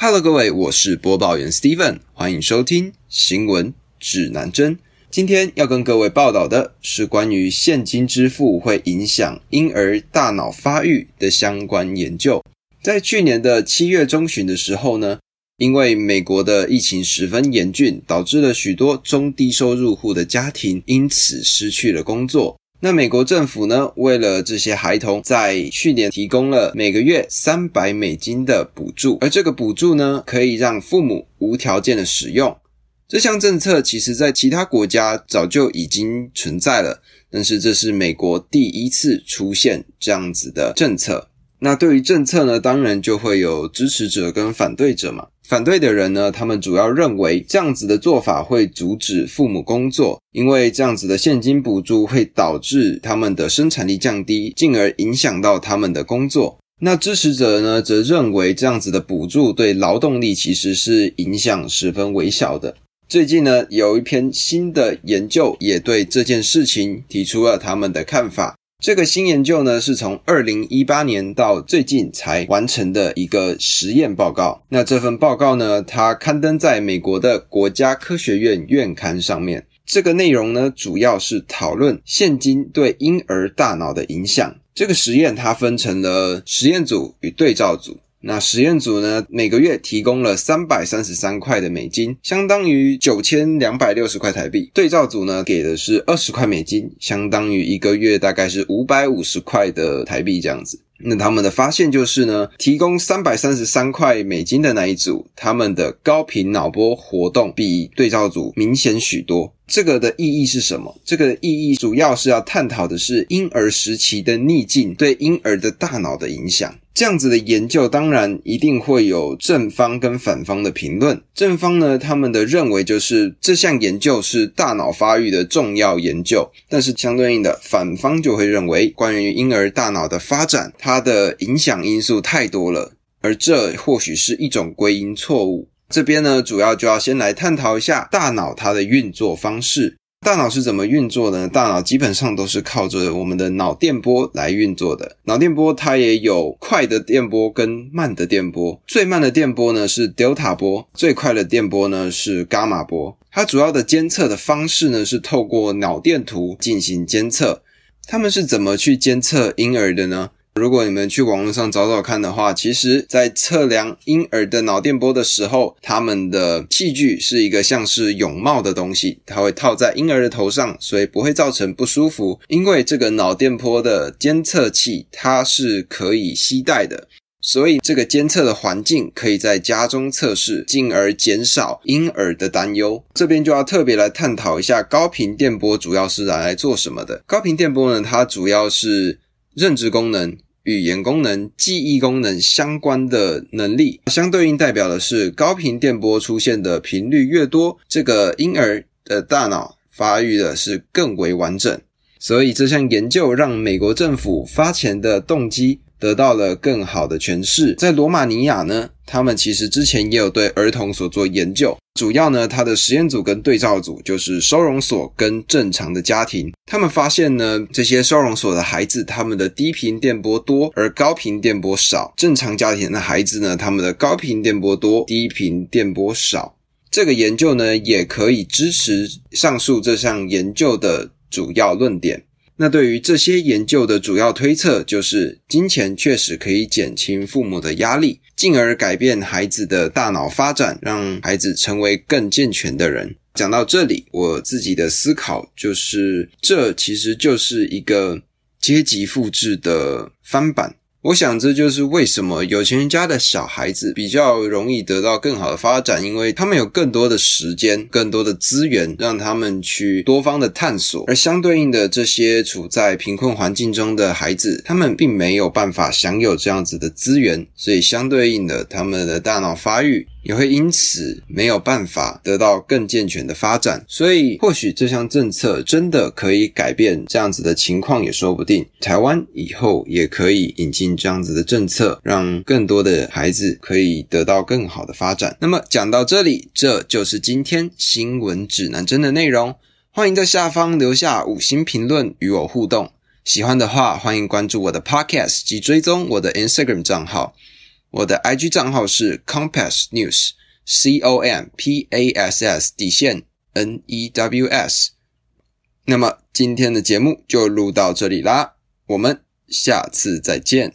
Hello，各位，我是播报员 Steven，欢迎收听新闻指南针。今天要跟各位报道的是关于现金支付会影响婴儿大脑发育的相关研究。在去年的七月中旬的时候呢，因为美国的疫情十分严峻，导致了许多中低收入户的家庭因此失去了工作。那美国政府呢，为了这些孩童，在去年提供了每个月三百美金的补助，而这个补助呢，可以让父母无条件的使用。这项政策其实在其他国家早就已经存在了，但是这是美国第一次出现这样子的政策。那对于政策呢，当然就会有支持者跟反对者嘛。反对的人呢，他们主要认为这样子的做法会阻止父母工作，因为这样子的现金补助会导致他们的生产力降低，进而影响到他们的工作。那支持者呢，则认为这样子的补助对劳动力其实是影响十分微小的。最近呢，有一篇新的研究也对这件事情提出了他们的看法。这个新研究呢，是从二零一八年到最近才完成的一个实验报告。那这份报告呢，它刊登在美国的国家科学院院刊上面。这个内容呢，主要是讨论现今对婴儿大脑的影响。这个实验它分成了实验组与对照组。那实验组呢，每个月提供了三百三十三块的美金，相当于九千两百六十块台币。对照组呢，给的是二十块美金，相当于一个月大概是五百五十块的台币这样子。那他们的发现就是呢，提供三百三十三块美金的那一组，他们的高频脑波活动比对照组明显许多。这个的意义是什么？这个意义主要是要探讨的是婴儿时期的逆境对婴儿的大脑的影响。这样子的研究当然一定会有正方跟反方的评论。正方呢，他们的认为就是这项研究是大脑发育的重要研究，但是相对应的反方就会认为，关于婴儿大脑的发展，它的影响因素太多了，而这或许是一种归因错误。这边呢，主要就要先来探讨一下大脑它的运作方式。大脑是怎么运作的？大脑基本上都是靠着我们的脑电波来运作的。脑电波它也有快的电波跟慢的电波。最慢的电波呢是 delta 波，最快的电波呢是伽马波。它主要的监测的方式呢是透过脑电图进行监测。他们是怎么去监测婴儿的呢？如果你们去网络上找找看的话，其实，在测量婴儿的脑电波的时候，他们的器具是一个像是泳帽的东西，它会套在婴儿的头上，所以不会造成不舒服。因为这个脑电波的监测器它是可以携带的，所以这个监测的环境可以在家中测试，进而减少婴儿的担忧。这边就要特别来探讨一下高频电波主要是拿来做什么的。高频电波呢，它主要是认知功能。语言功能、记忆功能相关的能力，相对应代表的是高频电波出现的频率越多，这个婴儿的大脑发育的是更为完整。所以这项研究让美国政府发钱的动机。得到了更好的诠释。在罗马尼亚呢，他们其实之前也有对儿童所做研究，主要呢，它的实验组跟对照组就是收容所跟正常的家庭。他们发现呢，这些收容所的孩子，他们的低频电波多，而高频电波少；正常家庭的孩子呢，他们的高频电波多，低频电波少。这个研究呢，也可以支持上述这项研究的主要论点。那对于这些研究的主要推测，就是金钱确实可以减轻父母的压力，进而改变孩子的大脑发展，让孩子成为更健全的人。讲到这里，我自己的思考就是，这其实就是一个阶级复制的翻版。我想这就是为什么有钱人家的小孩子比较容易得到更好的发展，因为他们有更多的时间、更多的资源，让他们去多方的探索。而相对应的，这些处在贫困环境中的孩子，他们并没有办法享有这样子的资源，所以相对应的，他们的大脑发育。也会因此没有办法得到更健全的发展，所以或许这项政策真的可以改变这样子的情况也说不定。台湾以后也可以引进这样子的政策，让更多的孩子可以得到更好的发展。那么讲到这里，这就是今天新闻指南针的内容。欢迎在下方留下五星评论与我互动。喜欢的话，欢迎关注我的 Podcast 及追踪我的 Instagram 账号。我的 IG 账号是 Compass News，C O M P A S S 底线 N E W S。那么今天的节目就录到这里啦，我们下次再见。